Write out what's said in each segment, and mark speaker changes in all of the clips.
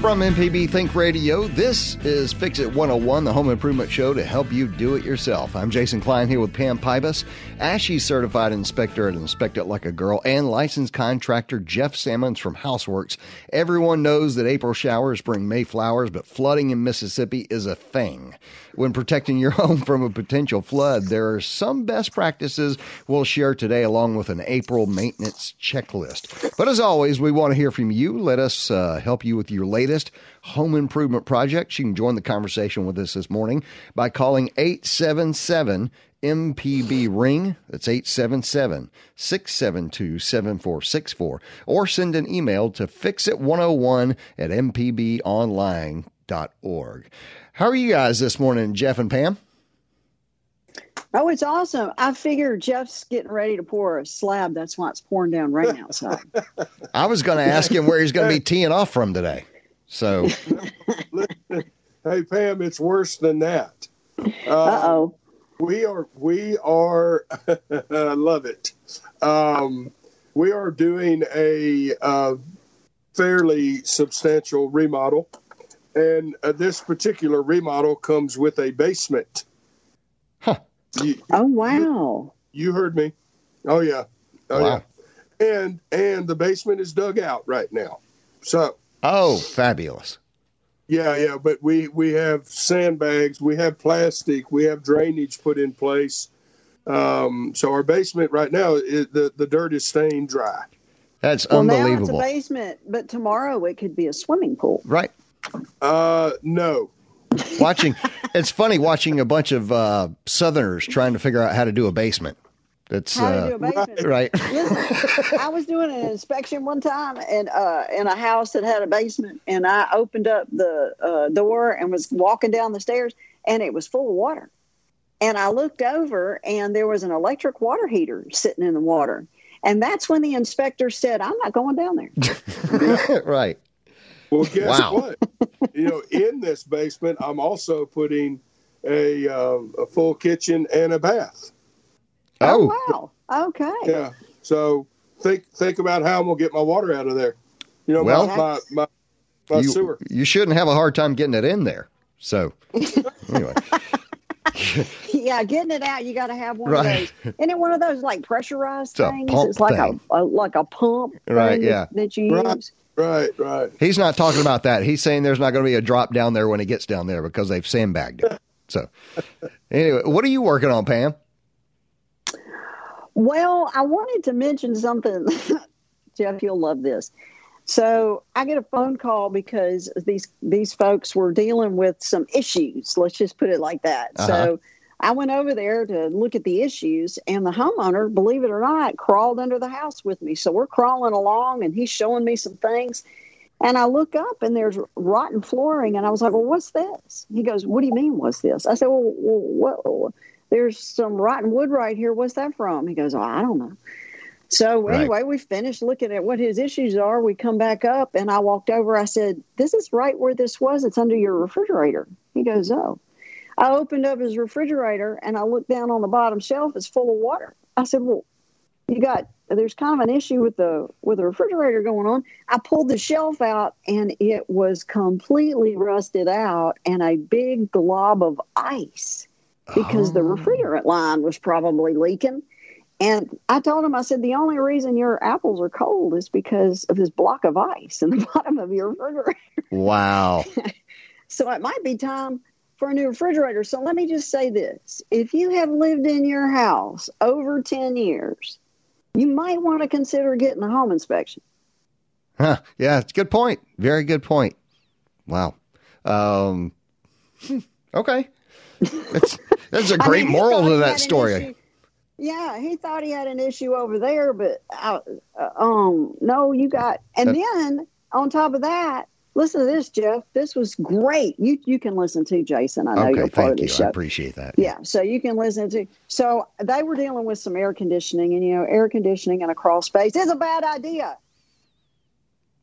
Speaker 1: From MPB Think Radio, this is Fix It 101, the home improvement show to help you do it yourself. I'm Jason Klein here with Pam Pybus, ASHI certified inspector at Inspect It Like a Girl, and licensed contractor Jeff Sammons from Houseworks. Everyone knows that April showers bring May flowers, but flooding in Mississippi is a thing. When protecting your home from a potential flood, there are some best practices we'll share today, along with an April maintenance checklist. But as always, we want to hear from you. Let us uh, help you with your latest home improvement projects. You can join the conversation with us this morning by calling 877 MPB Ring. That's 877 672 7464. Or send an email to fixit101 at mpbonline.org. How are you guys this morning, Jeff and Pam?
Speaker 2: Oh, it's awesome. I figure Jeff's getting ready to pour a slab. That's why it's pouring down rain outside.
Speaker 1: I was going to ask him where he's going to be teeing off from today. So,
Speaker 3: hey Pam, it's worse than that.
Speaker 2: Uh oh.
Speaker 3: We are we are I love it. Um, we are doing a uh, fairly substantial remodel, and uh, this particular remodel comes with a basement.
Speaker 1: Huh.
Speaker 2: You, oh wow!
Speaker 3: You, you, heard me. Oh yeah. Oh
Speaker 1: wow.
Speaker 3: yeah. And and the basement is dug out right now. So
Speaker 1: Oh, fabulous.
Speaker 3: Yeah, yeah, but we we have sandbags, we have plastic, we have drainage put in place. Um, so our basement right now, it, the the dirt is staying dry.
Speaker 1: That's
Speaker 2: well,
Speaker 1: unbelievable.
Speaker 2: Now it's a basement, but tomorrow it could be a swimming pool.
Speaker 1: Right.
Speaker 3: Uh, no.
Speaker 1: Watching, it's funny watching a bunch of uh, Southerners trying to figure out how to do a basement. That's
Speaker 2: how
Speaker 1: uh,
Speaker 2: to do a basement.
Speaker 1: right.
Speaker 2: Listen, I was doing an inspection one time in uh, in a house that had a basement, and I opened up the uh, door and was walking down the stairs, and it was full of water. And I looked over, and there was an electric water heater sitting in the water. And that's when the inspector said, "I'm not going down there."
Speaker 1: right.
Speaker 3: Well, guess
Speaker 1: Wow.
Speaker 3: what? you know, in this basement, I'm also putting a uh, a full kitchen and a bath.
Speaker 1: Oh.
Speaker 2: oh, wow. Okay.
Speaker 3: Yeah. So think think about how I'm gonna get my water out of there. You know,
Speaker 1: Well-
Speaker 3: my my, my, my
Speaker 1: you,
Speaker 3: sewer.
Speaker 1: you shouldn't have a hard time getting it in there. So, anyway,
Speaker 2: Yeah, getting it out, you got to have one
Speaker 1: Right.
Speaker 2: of those. Isn't it one of those like pressurized
Speaker 1: It's
Speaker 2: things? it's like
Speaker 1: thing.
Speaker 2: a, a like a pump,
Speaker 1: Right, yeah.
Speaker 2: that, that you
Speaker 3: Right.
Speaker 2: use.
Speaker 3: Right, right.
Speaker 1: he's not talking about that. He's saying there's not going to be a drop down there when it gets down there because they've sandbagged it. So, anyway, what are you working on, Pam?
Speaker 2: Well, I wanted to mention something. Jeff, you'll love this. So I get a phone call because these these folks were dealing with some issues. Let's just put it like that.
Speaker 1: Uh-huh.
Speaker 2: So I went over there to look at the issues, and the homeowner, believe it or not, crawled under the house with me. So we're crawling along, and he's showing me some things. And I look up, and there's rotten flooring, and I was like, "Well, what's this?" He goes, "What do you mean, what's this?" I said, "Well, well what?" There's some rotten wood right here. What's that from? He goes, oh, I don't know. So
Speaker 1: Right.
Speaker 2: anyway, we finished looking at what his issues are. We come back up and I walked over. I said, This is right where this was. It's under your refrigerator. He goes, Oh. I opened up his refrigerator and I looked down on the bottom shelf. It's full of water. I said, Well, you got there's kind of an issue with the with the refrigerator going on. I pulled the shelf out and it was completely rusted out and a big glob of ice because the
Speaker 1: Oh.
Speaker 2: refrigerant line was probably leaking. And I told him, I said, the only reason your apples are cold is because of this block of ice in the bottom of your refrigerator.
Speaker 1: Wow.
Speaker 2: So it might be time for a new refrigerator. So let me just say this if you have lived in your house over 10 years, you might want to consider getting a home inspection.
Speaker 1: Huh. Yeah, it's a good point. Very good point. Wow. Um, hmm, okay. That's, that's a great
Speaker 2: mean,
Speaker 1: moral to that story.
Speaker 2: issue- Yeah, he thought he had an issue over there, but uh, uh, um, no, you got. And
Speaker 1: Uh,
Speaker 2: then on top of that, listen to this, Jeff. This was great. You you can listen to Jason. I know
Speaker 1: Okay,
Speaker 2: you're part
Speaker 1: thank
Speaker 2: of the
Speaker 1: you.
Speaker 2: show.
Speaker 1: I appreciate that.
Speaker 2: Yeah, so you can listen to. So they were dealing with some air conditioning, and you know, air conditioning in a crawl space is a bad idea.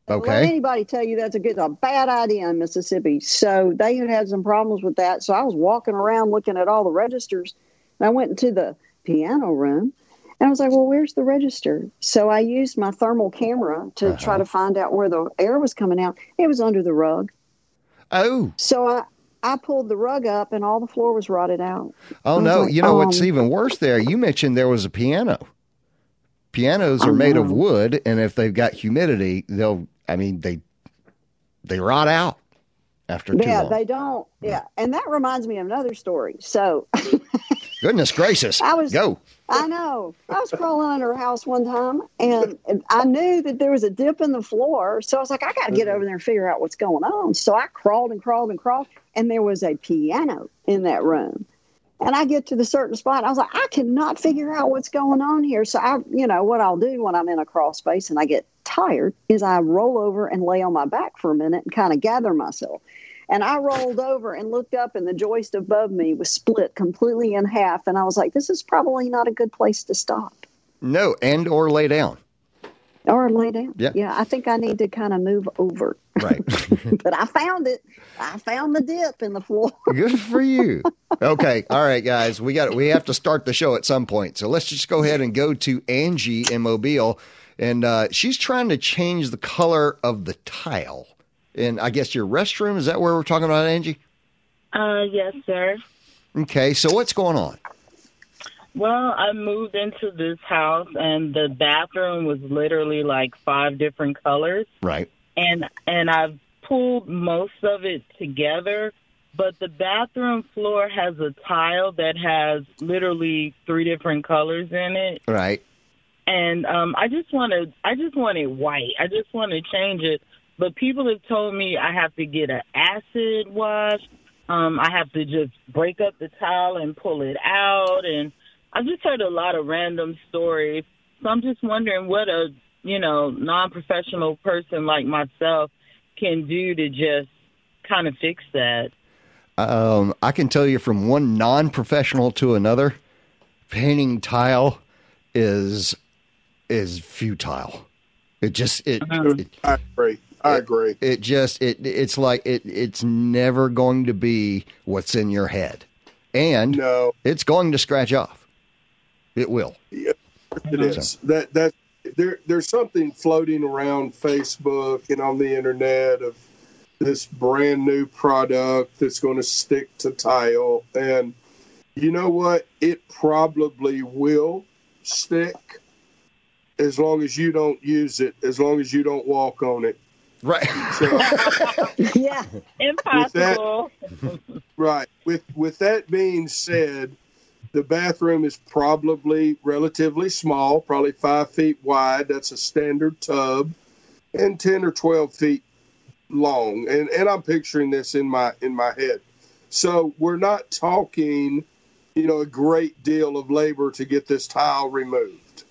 Speaker 2: Let anybody tell you that's a good, a bad idea in Mississippi. So they had had some problems with that. So I was walking around looking at all the registers, and I went into the piano room, and I was like, "Well, where's the register?" So I used my thermal camera to try to find out where the air was coming out. It was under the rug.
Speaker 1: Oh,
Speaker 2: So I I pulled the rug up, and all the floor was rotted out.
Speaker 1: oh no!
Speaker 2: like,
Speaker 1: you know what's
Speaker 2: um,
Speaker 1: even worse? There, you mentioned there was a piano. Pianos are made of wood, and if they've got humidity, they'll. I mean, they they rot out after
Speaker 2: Yeah, they don't. Yeah, and that reminds me of another story. So
Speaker 1: Goodness gracious!
Speaker 2: I was-
Speaker 1: go.
Speaker 2: I know. I was crawling under a house one time and I knew that there was a dip in the floor. So I was like, I got to get mm-hmm. over there and figure out what's going on. So I crawled and crawled and crawled, and there was a piano in that room. And I get to the certain spot. I was like, I cannot figure out what's going on here. So I, you know, what I'll do when I'm in a crawl space and I get tired is I roll over and lay on my back for a minute and kind of gather myself. And I rolled over and looked up, and the joist above me was split completely in half. And I was like, this is probably not a good place to stop
Speaker 1: No, and or lay down.
Speaker 2: Or lay down.
Speaker 1: Yeah.
Speaker 2: Yeah, I think I need to kind of move over.
Speaker 1: Right.
Speaker 2: but I found it. I found the dip in the floor.
Speaker 1: Good for you. Okay, all right, guys, we got we have to start the show at some point. So let's just go ahead and go to Angie in Mobile, and uh, she's trying to change the color of the tile. And I guess your restroom is that where we're talking about, Angie?
Speaker 4: Uh, yes, sir.
Speaker 1: Okay, so what's going on?
Speaker 4: Well, I moved into this house, and the bathroom was literally like five different colors,
Speaker 1: Right.
Speaker 4: and and I've pulled most of it together. But the bathroom floor has a tile that has literally three different colors in it,
Speaker 1: Right.
Speaker 4: and um, I just want to I just want it white. I just want to change it. But people have told me I have to get an acid wash. Um, I have to just break up the tile and pull it out, and I've just heard a lot of random stories. So I'm just wondering what a you know non-professional person like myself can do to just kind of fix that.
Speaker 1: Um, I can tell you from one non-professional to another, painting tile is is futile. It just it, it
Speaker 3: I agree. I agree.
Speaker 1: it just it it's like it it's never going to be what's in your head and
Speaker 3: No,
Speaker 1: it's going to scratch off it will
Speaker 3: it is. That that there there's something floating around Facebook and on the internet of this brand new product that's going to stick to tile and you know what it probably will stick as long as you don't use it as long as you don't walk on it
Speaker 1: right
Speaker 3: so
Speaker 2: yeah.
Speaker 4: Impossible.
Speaker 3: Right. With with that being said, the bathroom is probably relatively small, probably five feet wide. That's a standard tub, and ten or twelve feet long. And and I'm picturing this in my in my head. So we're not talking, you know, a great deal of labor to get this tile removed.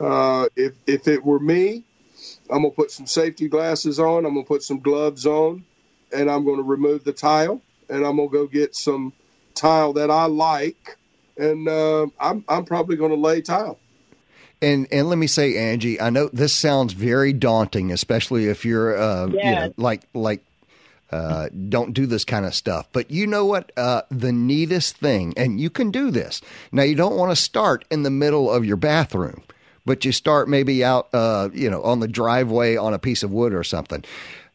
Speaker 3: Uh, if if it were me, I'm gonna put some safety glasses on. I'm gonna put some gloves on, and I'm gonna remove the tile and I'm gonna go get some tile that I like, and uh, I'm I'm probably gonna lay tile.
Speaker 1: and and let me say angie i know this sounds very daunting especially if you're uh you know like like uh, don't do this kind of stuff. But you know what? Uh, the neatest thing, and you can do this. Now, you don't want to start in the middle of your bathroom, but you start maybe out, uh, you know, on the driveway on a piece of wood or something.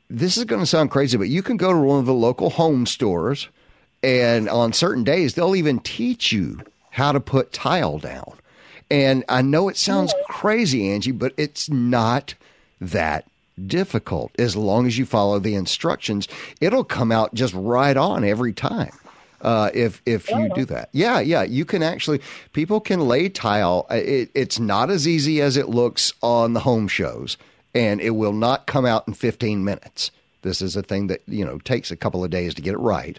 Speaker 1: This is going to sound crazy, but you can go to one of the local home stores, and on certain days, they'll even teach you how to put tile down. And I know it sounds crazy, Angie, but it's not that difficult. As long as you follow the instructions, it'll come out just right on every time. Uh, if if you do that, yeah, yeah, you can actually people can lay tile. It, it's not as easy as it looks on the home shows, and it will not come out in 15 minutes. This is a thing that you know takes a couple of days to get it right,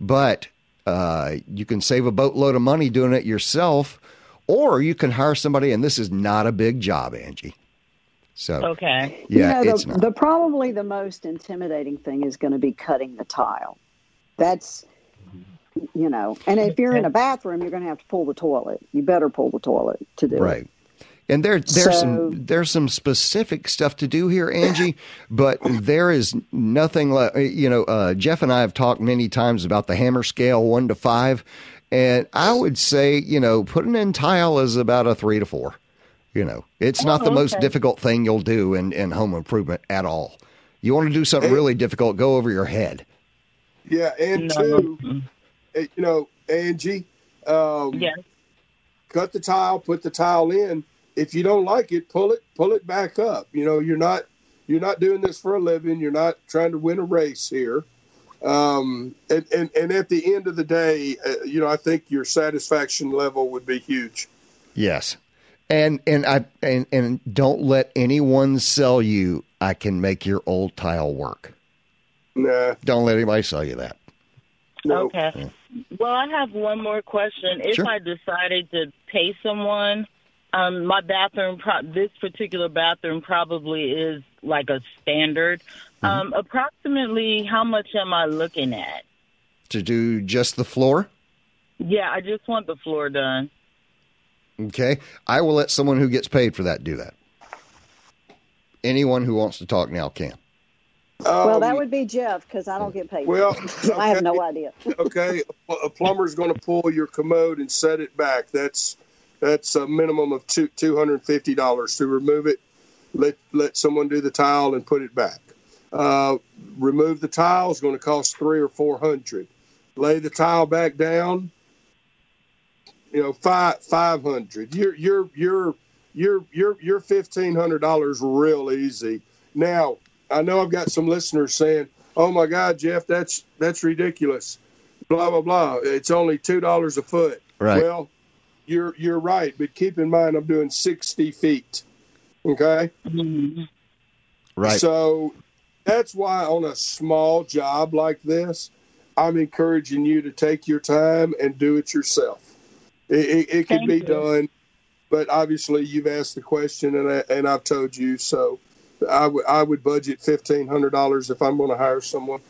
Speaker 1: but uh, you can save a boatload of money doing it yourself, or you can hire somebody. And this is not a big job, Angie. So
Speaker 4: Okay.
Speaker 1: yeah,
Speaker 2: you know,
Speaker 1: it's
Speaker 2: the,
Speaker 1: not.
Speaker 2: the probably the most intimidating thing is going to be cutting the tile. That's you know, and if you're in a bathroom, you're going to have to pull the toilet. You better pull the toilet to do it.
Speaker 1: Right. And there, there's
Speaker 2: So-
Speaker 1: some there's some specific stuff to do here, Angie, but there is nothing like you know. Uh, Jeff and I have talked many times about the hammer scale one to five, and I would say you know putting in tile is about a three to four. You know, it's not the
Speaker 4: Oh,
Speaker 1: most difficult thing you'll do in in home improvement at all. You want to do something really difficult, go over your head.
Speaker 3: Yeah, and
Speaker 4: No.
Speaker 3: two, eh, you know, Angie, um,
Speaker 4: Yes.
Speaker 3: cut the tile, put the tile in. If you don't like it, pull it, pull it back up. You know, you're not you're not doing this for a living. You're not trying to win a race here. Um, and, and and at the end of the day, uh, you know, I think your satisfaction level would be huge.
Speaker 1: Yes. And and I and and don't let anyone sell you I can make your old tile work.
Speaker 3: Nah,
Speaker 1: Don't let anybody sell you that.
Speaker 3: no.
Speaker 4: Okay. Well, I have one more question. If
Speaker 1: Sure.
Speaker 4: I decided to pay someone, um, my bathroom, pro- this particular bathroom probably is like a standard.
Speaker 1: Mm-hmm.
Speaker 4: Um, approximately how much am I looking at?
Speaker 1: To do just the floor?
Speaker 4: Yeah, I just want the floor done.
Speaker 1: Okay. I will let someone who gets paid for that do that. Anyone who wants to talk now can.
Speaker 2: well, that
Speaker 3: Um,
Speaker 2: would be Jeff because I don't get paid.
Speaker 3: Well,
Speaker 2: I have no idea.
Speaker 3: okay, a a plumber's going to pull your commode and set it back. That's that's a minimum of two two hundred and fifty dollars to remove it. Let let someone do the tile and put it back. Uh, remove the tile is going to cost three or four hundred. Lay the tile back down. You know, five five hundred. You're you're you're you're you're you're fifteen hundred dollars real easy. Now I know I've got some listeners saying, "Oh my God, Jeff, that's that's ridiculous." Blah blah blah. It's only two dollars a foot.
Speaker 1: Right.
Speaker 3: Well, you're you're right, but keep in mind I'm doing sixty feet. Okay.
Speaker 4: Mhm.
Speaker 1: Right.
Speaker 3: So that's why on a small job like this, I'm encouraging you to take your time and do it yourself. It, it, it can be
Speaker 4: you.
Speaker 3: done, but obviously you've asked the question and I, and I've told you. So I would I would budget fifteen hundred dollars if I'm going to hire someone.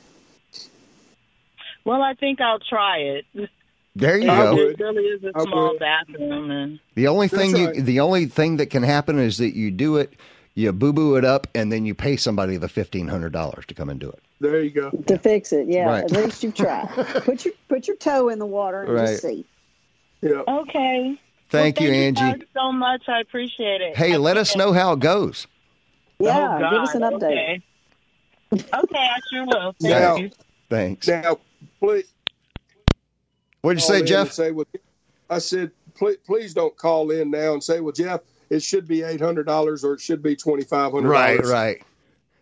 Speaker 4: Well, I think I'll try it.
Speaker 1: There you
Speaker 3: I
Speaker 1: go.
Speaker 3: would.
Speaker 4: It really is a
Speaker 3: I
Speaker 4: small
Speaker 3: would.
Speaker 4: bathroom, and
Speaker 1: The only thing
Speaker 3: That's
Speaker 1: you
Speaker 3: right.
Speaker 1: the only thing that can happen is that you do it, you boo boo it up, and then you pay somebody the fifteen hundred dollars to come and do it.
Speaker 3: There you go.
Speaker 2: To fix it, yeah.
Speaker 1: Right.
Speaker 2: At least you try. put your put your toe in the water and
Speaker 1: Right.
Speaker 2: just see.
Speaker 3: Yeah.
Speaker 4: okay.
Speaker 1: Thank
Speaker 4: Well,
Speaker 1: you,
Speaker 4: thank
Speaker 1: Angie.
Speaker 4: guys so much. I appreciate it.
Speaker 1: Hey,
Speaker 4: I
Speaker 1: let us
Speaker 4: appreciate
Speaker 1: know how it goes.
Speaker 2: Yeah,
Speaker 4: Oh,
Speaker 2: give us an update.
Speaker 4: Okay. okay, I sure will. Thank
Speaker 3: Now-
Speaker 4: you.
Speaker 1: Thanks.
Speaker 3: Now, please.
Speaker 1: What'd you say, Jeff?
Speaker 3: Say, well, I said, please, please don't call in now and say, well, Jeff, it should be eight hundred dollars or it should be twenty five hundred
Speaker 1: Right, right.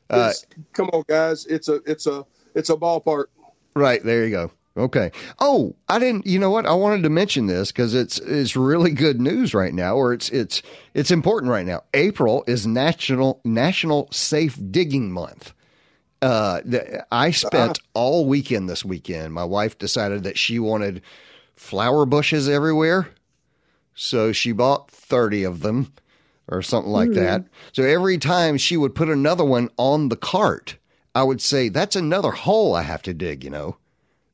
Speaker 1: Uh,
Speaker 3: come on, guys. It's a it's a it's a ballpark.
Speaker 1: Right there you go. Okay. Oh, I didn't. You know what? I wanted to mention this because it's it's really good news right now, or it's it's it's important right now. April is National National Safe Digging Month. Uh, the, I spent all weekend this weekend. My wife decided that she wanted flower bushes everywhere, so she bought thirty of them or something like that. So every time she would put another one on the cart, I would say, That's another hole I have to dig, you know?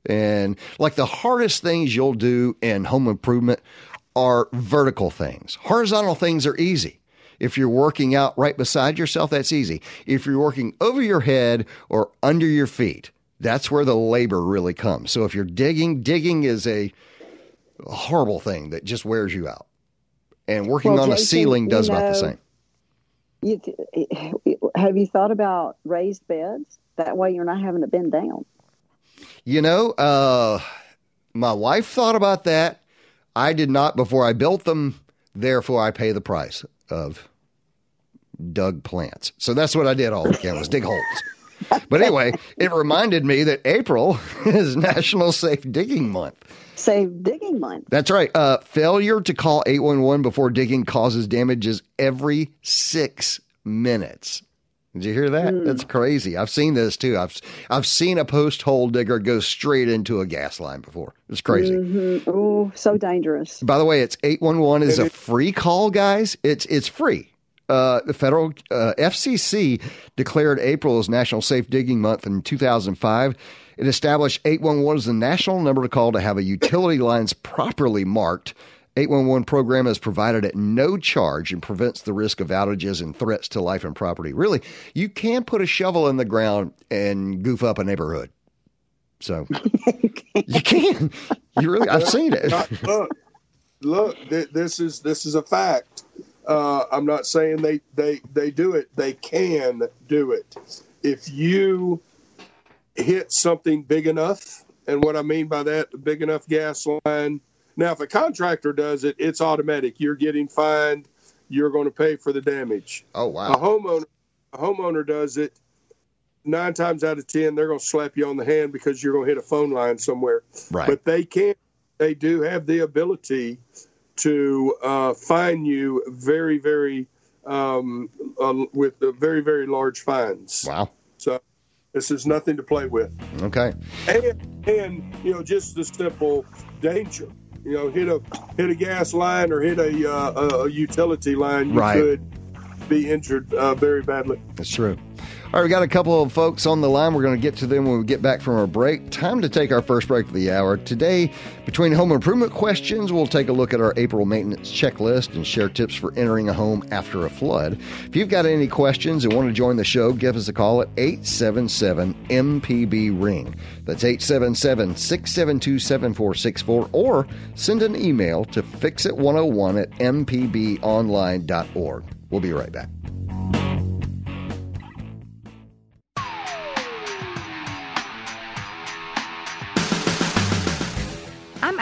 Speaker 1: And like the hardest things you'll do in home improvement are vertical things. Horizontal things are easy. If you're working out right beside yourself, that's easy. If you're working over your head or under your feet, that's where the labor really comes. So if you're digging, digging is a horrible thing that just wears you out. And working
Speaker 2: Well,
Speaker 1: on a
Speaker 2: Jason,
Speaker 1: ceiling
Speaker 2: you
Speaker 1: does about the same.
Speaker 2: You, have you thought about raised beds? That way, you're not having to bend down.
Speaker 1: You know, uh, my wife thought about that. I did not before I built them. Therefore, I pay the price of dug plants. So that's what I did all weekend was dig holes. But anyway, it reminded me that April is National Safe Digging Month.
Speaker 2: Safe digging month.
Speaker 1: That's right. Uh, failure to call 811 before digging causes damages every six minutes. Did you hear that? That's crazy. I've seen this too. I've I've seen a post hole digger go straight into a gas line before. It's crazy.
Speaker 2: hmm Oh, so dangerous.
Speaker 1: By the way, it's 811 is a free call, guys. It's it's free. Uh, the federal uh, FCC declared April as National Safe Digging Month in 2005. It established 811 as the national number to call to have a utility lines properly marked 811 program is provided at no charge and prevents the risk of outages and threats to life and property. Really, you can put a shovel in the ground and goof up a neighborhood. So you can. You really, I've seen it.
Speaker 3: look, look, this is this is a fact. Uh, I'm not saying they, they they do it. They can do it if you hit something big enough. And what I mean by that, big enough gas line. Now, if a contractor does it, it's automatic. You're getting fined. You're going to pay for the damage.
Speaker 1: Oh wow!
Speaker 3: A homeowner, a homeowner does it. Nine times out of ten, they're going to slap you on the hand because you're going to hit a phone line somewhere.
Speaker 1: Right.
Speaker 3: But they can. They do have the ability to uh, fine you very, very um, uh, with very, very large fines.
Speaker 1: Wow.
Speaker 3: So this is nothing to play with.
Speaker 1: Okay.
Speaker 3: And and you know just the simple danger. You know, hit a hit a gas line or hit a uh, a, a utility line, you
Speaker 1: Right.
Speaker 3: could be injured uh, very badly.
Speaker 1: That's true. All right, we got a couple of folks on the line. We're going to get to them when we get back from our break. Time to take our first break of the hour. Today, between home improvement questions, we'll take a look at our April maintenance checklist and share tips for entering a home after a flood. If you've got any questions and want to join the show, give us a call at 877 MPB Ring. That's 877 672 7464 or send an email to fixit101 at mpbonline.org. We'll be right back.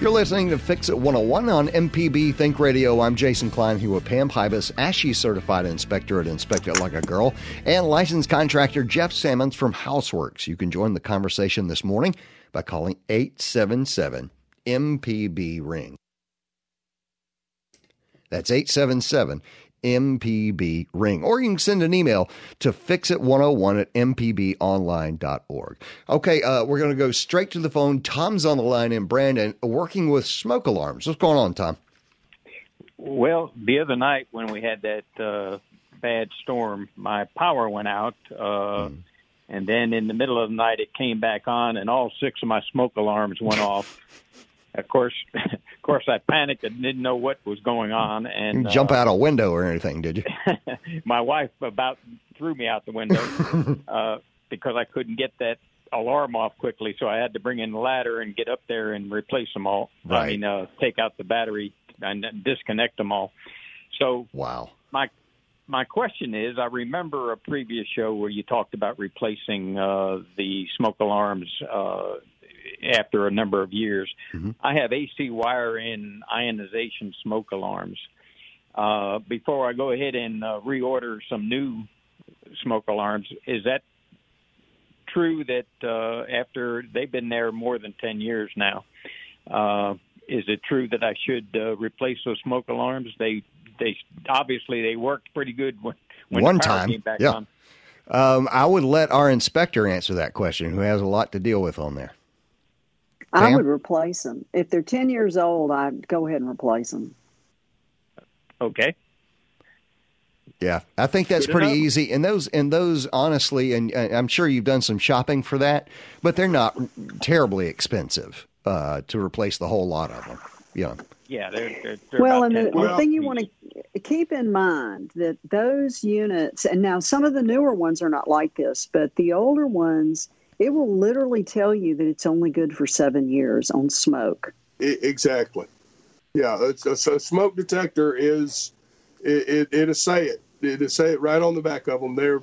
Speaker 1: You're listening to Fix It 101 on MPB Think Radio. I'm Jason Klein here with Pam Pybus, ASHI certified inspector at Inspect It Like a Girl, and licensed contractor Jeff Sammons from Houseworks. You can join the conversation this morning by calling 877 MPB Ring. That's 877 MPB Ring. Or you can send an email to fixit101 at mpbonline.org. Okay, uh, we're going to go straight to the phone. Tom's on the line in Brandon working with smoke alarms. What's going on, Tom?
Speaker 5: Well, the other night when we had that uh, bad storm, my power went out, uh, and then in the middle of the night it came back on, and all six of my smoke alarms went off. Of course, of course, I panicked and didn't know what was going on, and uh,
Speaker 1: Jump out a window or anything, did you?
Speaker 5: my wife about threw me out the window uh, because I couldn't get that alarm off quickly. So I had to bring in the ladder and get up there and replace them all.
Speaker 1: Right.
Speaker 5: I mean, uh, take out the battery and disconnect them all. So
Speaker 1: Wow.
Speaker 5: my my question is, I remember a previous show where you talked about replacing uh, the smoke alarms uh, after a number of years. I have AC wire in ionization smoke alarms. Uh, before I go ahead and uh, reorder some new smoke alarms, is that true that uh, after they've been there more than 10 years now, uh, is it true that I should uh, replace those smoke alarms? They they obviously they worked pretty good when when
Speaker 1: One time,
Speaker 5: came back
Speaker 1: yeah.
Speaker 5: on.
Speaker 1: Um, I would let our inspector answer that question, who has a lot to deal with on there.
Speaker 2: I would replace them. If they're 10 years old, I'd go ahead and replace them.
Speaker 5: Okay.
Speaker 1: Yeah, I think that's
Speaker 5: Good
Speaker 1: pretty
Speaker 5: enough.
Speaker 1: easy. And those, and those, honestly, and uh, I'm sure you've done some shopping for that, but they're not terribly expensive uh, to replace the whole lot of them. Yeah,
Speaker 5: Yeah, they're, they're, they're
Speaker 2: well, and the,
Speaker 5: 10
Speaker 2: the thing you want to keep in mind that those units, and now some of the newer ones are not like this, but the older ones, it will literally tell you that it's only good for seven years on smoke.
Speaker 3: I, exactly. Yeah, it's, a, so smoke detector is it, it it'll say it. It'll say it right on the back of them. They're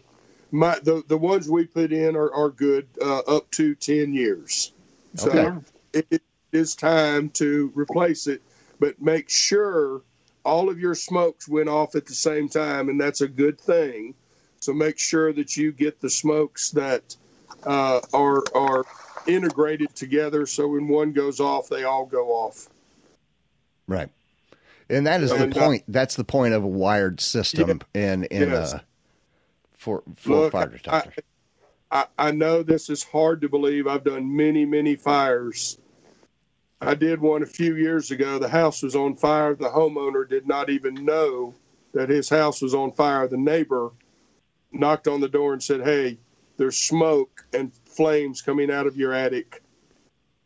Speaker 3: my the the ones we put in are are good uh, up to ten years. So
Speaker 1: Okay.
Speaker 3: it, it is time to replace it, but make sure all of your smokes went off at the same time, and that's a good thing. So make sure that you get the smokes that uh, are are integrated together. So when one goes off, they all go off.
Speaker 1: right. And that is the
Speaker 3: uh,
Speaker 1: point. That's the point of a wired system in in
Speaker 3: Yes.
Speaker 1: uh, for for
Speaker 3: Look,
Speaker 1: fire
Speaker 3: I,
Speaker 1: detector.
Speaker 3: I, I know this is hard to believe. I've done many, many fires. I did one a few years ago. The house was on fire. The homeowner did not even know that his house was on fire. The neighbor knocked on the door and said, Hey, there's smoke and flames coming out of your attic.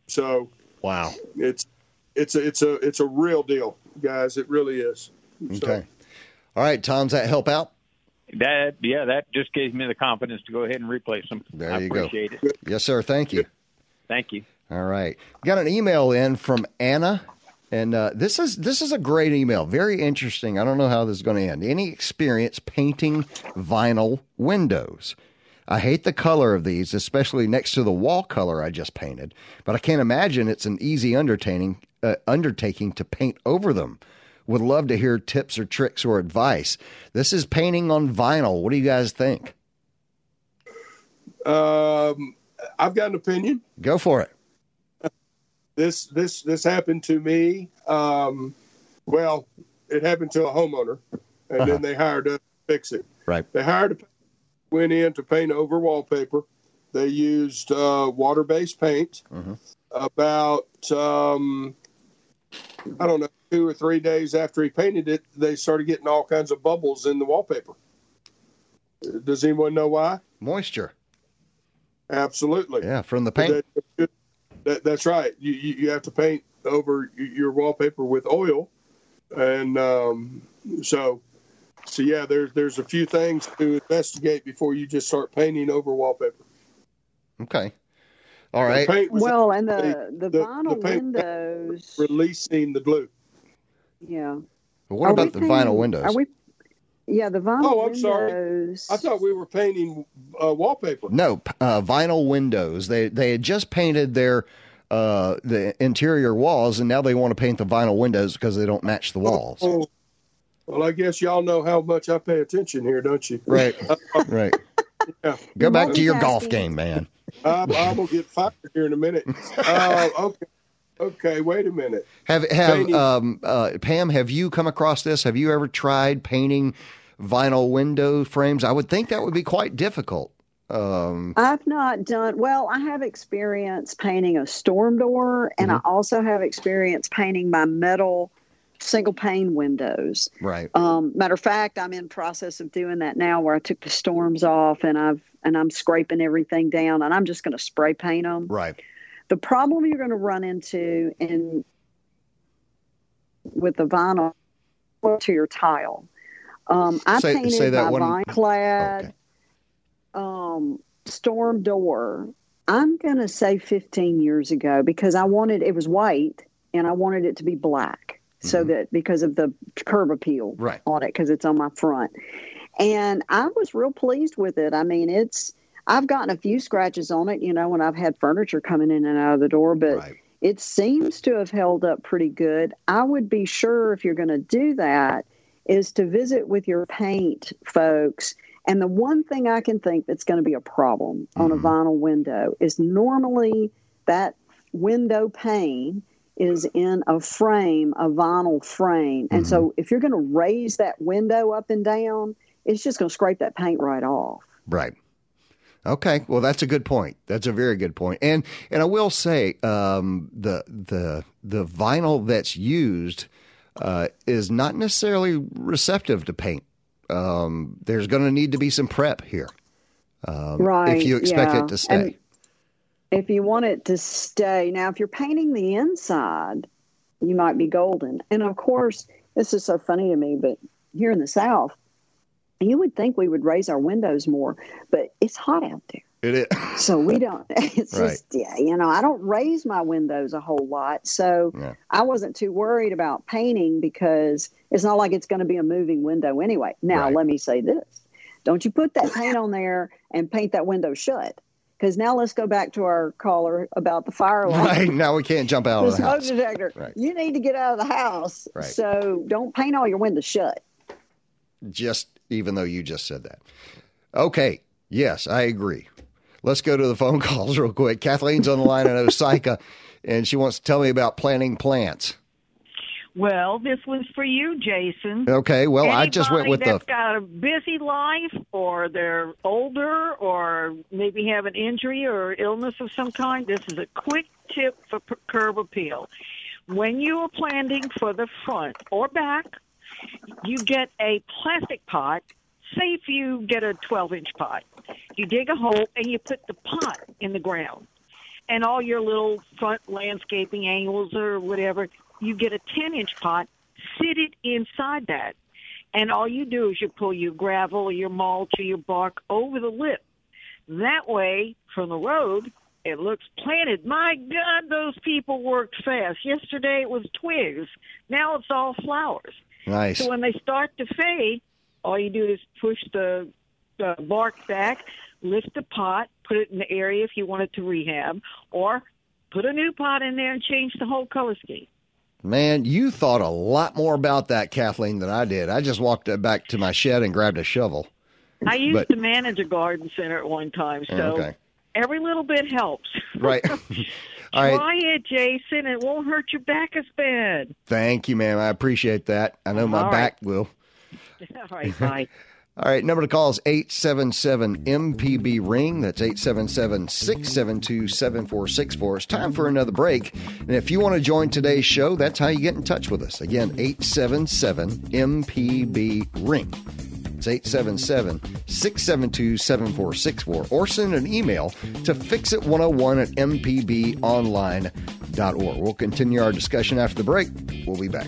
Speaker 3: So
Speaker 1: wow,
Speaker 3: it's it's a it's a it's a real deal, guys. It really is.
Speaker 1: Okay. So, All right, Tom, does that help out?
Speaker 5: That yeah, that just gave me the confidence to go ahead and replace them.
Speaker 1: There
Speaker 5: I
Speaker 1: you
Speaker 5: appreciate
Speaker 1: go.
Speaker 5: It.
Speaker 1: Yes, sir. Thank you.
Speaker 5: Thank you.
Speaker 1: All right. Got an email in from Anna, and uh, this is this is a great email. Very interesting. I don't know how this is going to end. Any experience painting vinyl windows? I hate the color of these, especially next to the wall color I just painted. But I can't imagine it's an easy undertaking uh, undertaking to paint over them. Would love to hear tips or tricks or advice. This is painting on vinyl. What do you guys think?
Speaker 3: Um, I've got an opinion.
Speaker 1: Go for it.
Speaker 3: This this this happened to me. Um, well, it happened to a homeowner, and uh-huh. then they hired us to fix it.
Speaker 1: Right.
Speaker 3: They hired a went in to paint over wallpaper. They used uh, water based paint.
Speaker 1: Mm-hmm.
Speaker 3: About, um, I don't know, two or three days after he painted it, they started getting all kinds of bubbles in the wallpaper. Does anyone know why?
Speaker 1: Moisture.
Speaker 3: Absolutely.
Speaker 1: Yeah, from the paint.
Speaker 3: That, that, that's right. You, you, you have to paint over your wallpaper with oil, and um, so so yeah, there's there's a few things to investigate before you just start painting over wallpaper.
Speaker 1: Okay. All right.
Speaker 2: Well, and the the, the vinyl the windows
Speaker 3: releasing the glue.
Speaker 2: Yeah.
Speaker 1: what are about the painting, vinyl windows?
Speaker 2: Are we? Yeah, the vinyl.
Speaker 3: Oh, I'm
Speaker 2: windows.
Speaker 3: sorry. I thought we were painting uh, wallpaper.
Speaker 1: No, uh, vinyl windows. They they had just painted their uh, the interior walls, and now they want to paint the vinyl windows because they don't match the walls.
Speaker 3: Oh, well, I guess y'all know how much I pay attention here, don't you?
Speaker 1: Right. right.
Speaker 3: Yeah.
Speaker 1: Go back to your golf game, man.
Speaker 3: I'm, I'm gonna get fired here in a minute. Uh, okay. Okay, wait a minute.
Speaker 1: Have have um, uh, Pam? Have you come across this? Have you ever tried painting vinyl window frames? I would think that would be quite difficult. Um,
Speaker 2: I've not done well. I have experience painting a storm door, and mm-hmm. I also have experience painting my metal single pane windows.
Speaker 1: Right.
Speaker 2: Um, matter of fact, I'm in process of doing that now, where I took the storms off and I've and I'm scraping everything down, and I'm just going to spray paint them.
Speaker 1: Right.
Speaker 2: The problem you're going to run into in with the vinyl to your tile. Um, I
Speaker 1: say,
Speaker 2: painted
Speaker 1: say
Speaker 2: my
Speaker 1: one...
Speaker 2: clad
Speaker 1: okay.
Speaker 2: um, storm door. I'm going to say 15 years ago because I wanted it was white and I wanted it to be black so mm-hmm. that because of the curb appeal
Speaker 1: right.
Speaker 2: on it because it's on my front and i was real pleased with it i mean it's i've gotten a few scratches on it you know when i've had furniture coming in and out of the door but
Speaker 1: right.
Speaker 2: it seems to have held up pretty good i would be sure if you're going to do that is to visit with your paint folks and the one thing i can think that's going to be a problem mm-hmm. on a mm-hmm. vinyl window is normally that window pane is in a frame, a vinyl frame. And mm-hmm. so if you're going to raise that window up and down, it's just going to scrape that paint right off.
Speaker 1: Right. Okay, well that's a good point. That's a very good point. And and I will say um, the the the vinyl that's used uh, is not necessarily receptive to paint. Um, there's going to need to be some prep here, um,
Speaker 2: right?
Speaker 1: If you expect
Speaker 2: yeah.
Speaker 1: it to stay.
Speaker 2: And, if you want it to stay, now if you're painting the inside, you might be golden. And of course, this is so funny to me, but here in the South, you would think we would raise our windows more, but it's hot out there.
Speaker 1: It is.
Speaker 2: so we don't, it's
Speaker 1: right.
Speaker 2: just, yeah, you know, I don't raise my windows a whole lot. So
Speaker 1: yeah.
Speaker 2: I wasn't too worried about painting because it's not like it's going to be a moving window anyway. Now,
Speaker 1: right.
Speaker 2: let me say this don't you put that paint on there and paint that window shut because now let's go back to our caller about the fire alarm.
Speaker 1: Right now we can't jump out
Speaker 2: the
Speaker 1: of the
Speaker 2: smoke
Speaker 1: house.
Speaker 2: detector.
Speaker 1: Right.
Speaker 2: You need to get out of the house.
Speaker 1: Right.
Speaker 2: So don't paint all your windows shut.
Speaker 1: Just even though you just said that. Okay. Yes, I agree. Let's go to the phone calls real quick. Kathleen's on the line in Osyka, and she wants to tell me about planting plants.
Speaker 6: Well, this one's for you, Jason.
Speaker 1: Okay, well,
Speaker 6: Anybody
Speaker 1: I just went with
Speaker 6: that's
Speaker 1: the.
Speaker 6: got a busy life, or they're older, or maybe have an injury or illness of some kind. This is a quick tip for p- curb appeal. When you are planting for the front or back, you get a plastic pot. Say if you get a 12 inch pot, you dig a hole and you put the pot in the ground and all your little front landscaping angles or whatever, you get a 10 inch pot, sit it inside that. And all you do is you pull your gravel or your mulch or your bark over the lip. That way, from the road, it looks planted. My God, those people worked fast. Yesterday it was twigs. Now it's all flowers.
Speaker 1: Nice.
Speaker 6: So when they start to fade, all you do is push the, the bark back, lift the pot, put it in the area if you want it to rehab, or put a new pot in there and change the whole color scheme.
Speaker 1: Man, you thought a lot more about that, Kathleen, than I did. I just walked back to my shed and grabbed a shovel.
Speaker 6: I used
Speaker 1: But-
Speaker 6: to manage a garden center at one time, so
Speaker 1: Okay.
Speaker 6: every little bit helps.
Speaker 1: Right. All right.
Speaker 6: Try it, Jason. It won't hurt your back as bad.
Speaker 1: Thank you, ma'am. I appreciate that. I know my
Speaker 6: All
Speaker 1: back
Speaker 6: right.
Speaker 1: will.
Speaker 6: All right, bye.
Speaker 1: All right, number to call is 877 MPB Ring. That's 877 672 7464. It's time for another break. And if you want to join today's show, that's how you get in touch with us. Again, 877 MPB Ring. It's 877 672 7464. Or send an email to fixit101 at mpbonline.org. We'll continue our discussion after the break. We'll be back.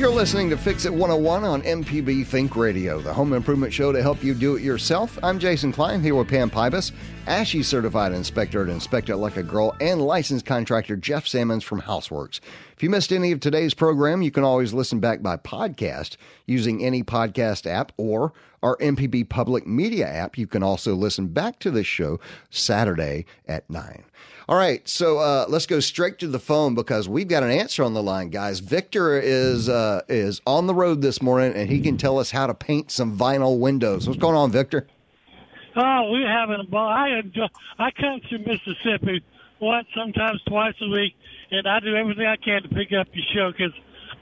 Speaker 1: You're listening to Fix It 101 on MPB Think Radio, the home improvement show to help you do it yourself. I'm Jason Klein here with Pam Pybus, ASHI certified inspector at Inspect It Like a Girl, and licensed contractor Jeff Sammons from Houseworks. If you missed any of today's program, you can always listen back by podcast using any podcast app or our MPB Public Media app. You can also listen back to this show Saturday at 9. All right, so uh, let's go straight to the phone because we've got an answer on the line, guys. Victor is uh, is on the road this morning, and he can tell us how to paint some vinyl windows. What's going on, Victor?
Speaker 7: Oh, we're having a ball. I enjoy. I come to Mississippi once, sometimes twice a week, and I do everything I can to pick up your show because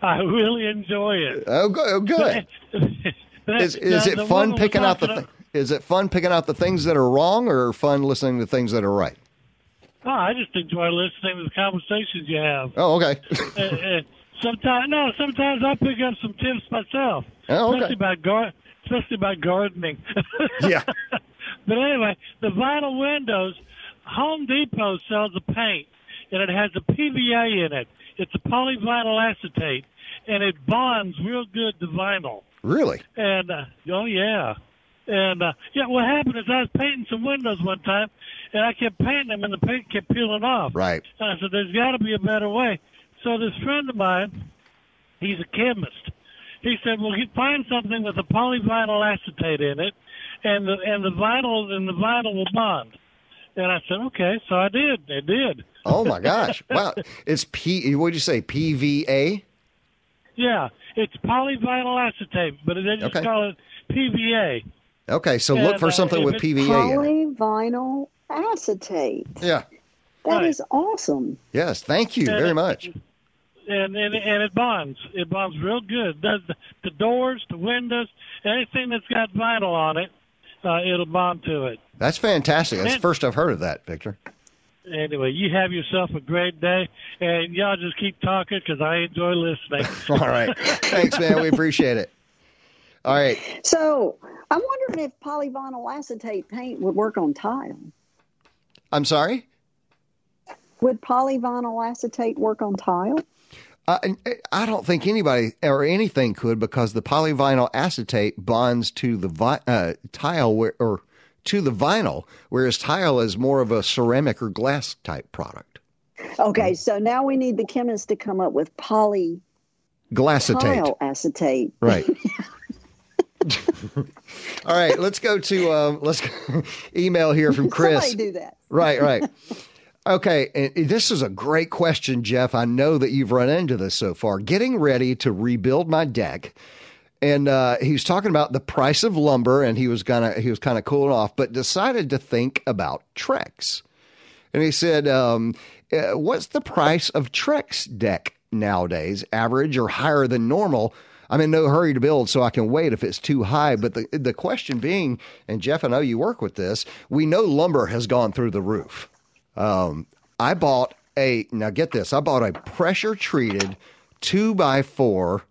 Speaker 7: I really enjoy it.
Speaker 1: Oh, good. Oh, good. Is is
Speaker 7: Now,
Speaker 1: it fun picking out the? Th- is it fun picking out the things that are wrong, or fun listening to things that are right?
Speaker 7: Oh, I just enjoy listening to the conversations you have.
Speaker 1: Oh, okay.
Speaker 7: sometimes, no, sometimes I pick up some tips myself,
Speaker 1: Oh, okay.
Speaker 7: especially about gar- especially about gardening.
Speaker 1: yeah.
Speaker 7: But anyway, the vinyl windows, Home Depot sells a paint, and it has a PVA in it. It's a polyvinyl acetate, and it bonds real good to vinyl.
Speaker 1: Really?
Speaker 7: And uh, oh yeah, and uh, yeah. What happened is I was painting some windows one time, and I kept painting them, and the paint kept peeling off.
Speaker 1: Right.
Speaker 7: And I said, "There's got to be a better way." So this friend of mine, he's a chemist. He said, "Well, he find something with a polyvinyl acetate in it, and the and the vinyl and the vinyl will bond." And I said, "Okay." So I did. It did.
Speaker 1: Oh my gosh! Wow, it's P. What did you say? PVA.
Speaker 7: Yeah, it's polyvinyl acetate, but they just
Speaker 1: Okay.
Speaker 7: call it PVA.
Speaker 1: Okay, so
Speaker 7: Yeah,
Speaker 1: look for something with PVA in it.
Speaker 2: Polyvinyl acetate.
Speaker 1: Yeah.
Speaker 2: That is awesome.
Speaker 1: Yes. Thank you
Speaker 7: Yeah.
Speaker 1: very much.
Speaker 7: and and, and it bonds. It bonds real good. Does the, the doors, the windows, anything that's got vinyl on it, uh, it'll bond to it.
Speaker 1: That's fantastic. That's the first I've heard of that, Victor.
Speaker 7: Anyway, you have yourself a great day, and y'all just keep talking because I enjoy listening.
Speaker 1: All right. Thanks, man. We appreciate it. All right.
Speaker 2: So I'm wondering if polyvinyl acetate paint would work on tile.
Speaker 1: I'm sorry.
Speaker 2: Would polyvinyl acetate work on tile?
Speaker 1: I, I don't think anybody or anything could because the polyvinyl acetate bonds to the vi- uh, tile where, or to the vinyl, whereas tile is more of a ceramic or glass type product.
Speaker 2: Okay, so now we need the chemist to come up with poly
Speaker 1: Glassetate.
Speaker 2: acetate.
Speaker 1: Right. All right, let's go to um, let's go, email here from Chris.
Speaker 2: Somebody do that.
Speaker 1: Right, right. Okay, and this is a great question, Jeff. I know that you've run into this so far. Getting ready to rebuild my deck, and uh, he was talking about the price of lumber, and he was gonna he was kind of cooling off, but decided to think about Trex. And he said, um, uh, "What's the price of Trex deck nowadays? Average or higher than normal?" I'm in no hurry to build, so I can wait if it's too high. But the the question being, and Jeff, I know you work with this. We know lumber has gone through the roof. Um, I bought a now get this. I bought a pressure treated two by four,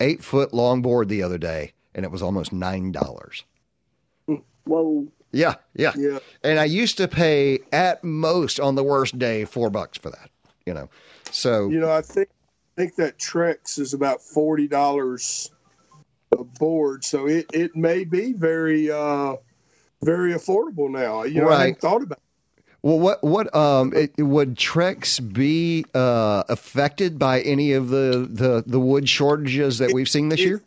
Speaker 1: eight foot long board the other day, and it was almost nine dollars.
Speaker 2: Whoa.
Speaker 1: Yeah, yeah,
Speaker 3: Yeah.
Speaker 1: And I used to pay at most on the worst day four bucks for that. You know, so
Speaker 3: You know, I think think that Trex is about forty dollars a board, so it, it may be very uh very affordable now. You know, I hadn't thought about
Speaker 1: Well, what what um it, would Trex be uh, affected by any of the, the the wood shortages that we've seen this
Speaker 3: it.
Speaker 1: year?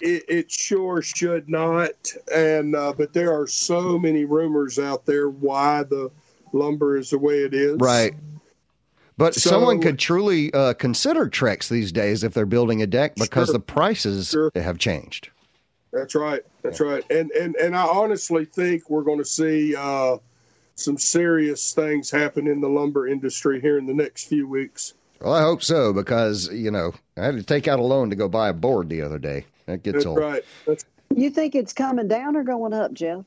Speaker 3: it. It sure should not, and uh, but there are so many rumors out there why the lumber is the way it is.
Speaker 1: Right. But
Speaker 3: So-
Speaker 1: someone could truly uh, consider Trex these days if they're building a deck because
Speaker 3: Sure.
Speaker 1: the prices
Speaker 3: Sure.
Speaker 1: have changed.
Speaker 3: That's right. That's right. And and and I honestly think we're going to see uh, some serious things happen in the lumber industry here in the next few weeks.
Speaker 1: Well, I hope so because you know I had to take out a loan to go buy a board the other day. That gets
Speaker 3: That's
Speaker 1: old.
Speaker 3: right. That's,
Speaker 2: You think it's coming down or going up, Jeff?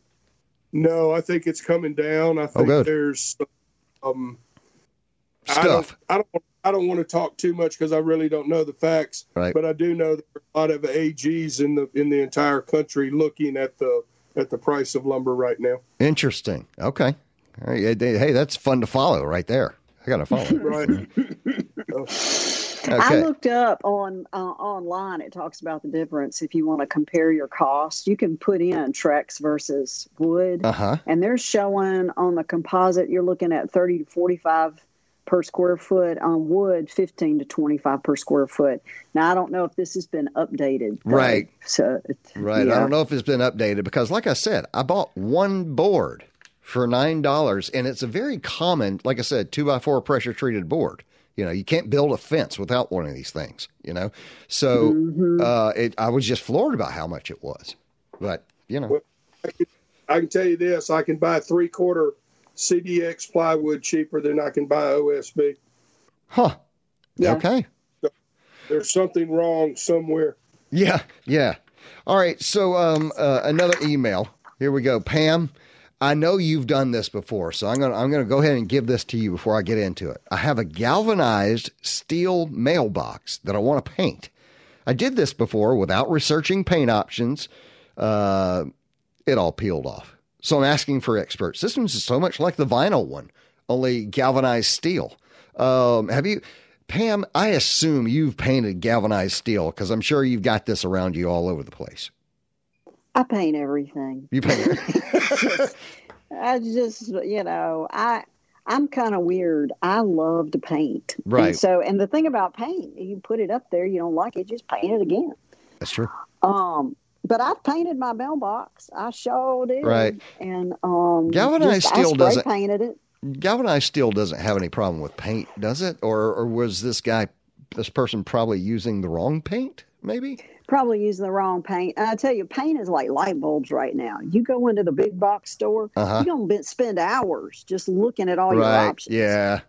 Speaker 3: no, I think it's coming down. I think
Speaker 1: Oh,
Speaker 3: there's um, I don't,
Speaker 1: Stuff.
Speaker 3: I don't. I don't want to talk too much because I really don't know the facts.
Speaker 1: Right.
Speaker 3: But I do know there are a lot of AGs in the in the entire country looking at the at the price of lumber right now.
Speaker 1: Interesting. Okay. All right. Hey, that's fun to follow right there. I got to follow. it.
Speaker 3: Right.
Speaker 2: I looked up on uh, online. It talks about the difference. If you want to compare your costs, you can put in Trex versus wood,
Speaker 1: Uh huh.
Speaker 2: and they're showing on the composite you're looking at thirty to forty-five per square foot. On wood, fifteen to twenty-five per square foot. Now I don't know if this has been updated. though.
Speaker 1: Right.
Speaker 2: So it-
Speaker 1: Right. I don't know if it's been updated because, like I said, I bought one board for nine dollars, and it's a very common, like I said, two by four pressure treated board. You know, you can't build a fence without one of these things. You know, so
Speaker 2: Mm-hmm.
Speaker 1: uh, it, I was just floored about how much it was. But you know,
Speaker 3: I can tell you this: I can buy three quarter CDX plywood cheaper than I can buy OSB.
Speaker 1: huh?
Speaker 2: Yeah.
Speaker 1: Okay.
Speaker 3: There's something wrong somewhere.
Speaker 1: Yeah, yeah. All right. So, um, uh, another email. Here we go, Pam. I know you've done this before, so I'm gonna I'm gonna go ahead and give this to you before I get into it. I have a galvanized steel mailbox that I want to paint. I did this before without researching paint options. Uh, it all peeled off. So I'm asking for experts. This one's so much like the vinyl one, only galvanized steel. Um, have you, Pam? I assume you've painted galvanized steel because I'm sure you've got this around you all over the place.
Speaker 2: I paint everything.
Speaker 1: You paint.
Speaker 2: I just, you know, I I'm kind of weird. I love to paint.
Speaker 1: Right.
Speaker 2: And so, and the thing about paint, you put it up there, you don't like it, just paint it again.
Speaker 1: That's true.
Speaker 2: Um, but I've painted my mailbox. I sure did.
Speaker 1: Right.
Speaker 2: And um,
Speaker 1: Galvanized
Speaker 2: just-
Speaker 1: steel
Speaker 2: I
Speaker 1: doesn't-
Speaker 2: painted it.
Speaker 1: Galvanized steel doesn't have any problem with paint, does it? Or or was this guy, this person, probably using the wrong paint? Maybe.
Speaker 2: Probably using the wrong paint. And I tell you, paint is like light bulbs right now. You go into the big box store,
Speaker 1: Uh-huh.
Speaker 2: you're gonna spend hours just looking at all your options.
Speaker 1: Yeah.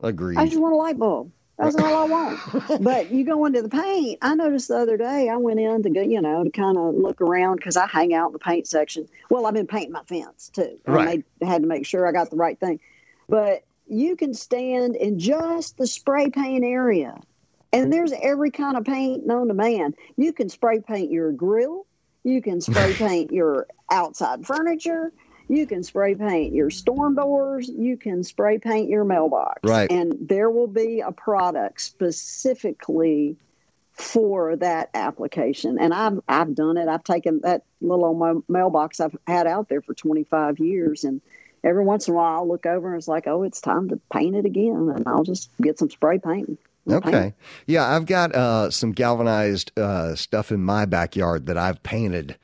Speaker 1: Agreed.
Speaker 2: I just want a light bulb. That's all I want. but you go into the paint. I noticed the other day I went in to go, you know, to kind of look around because I hang out in the paint section. Well, I've been painting my fence too.
Speaker 1: Right.
Speaker 2: I made, had to make sure I got the right thing. But you can stand in just the spray paint area, and there's every kind of paint known to man. You can spray paint your grill. You can spray paint your outside furniture. You can spray paint your storm doors. You can spray paint your mailbox.
Speaker 1: Right.
Speaker 2: And there will be a product specifically for that application. And I've I've done it. I've taken that little old mailbox I've had out there for 25 years and every once in a while I'll look over and it's like, oh, it's time to paint it again, and I'll just get some spray paint.
Speaker 1: Okay.
Speaker 2: Paint.
Speaker 1: Yeah, I've got uh, some galvanized uh, stuff in my backyard that I've painted,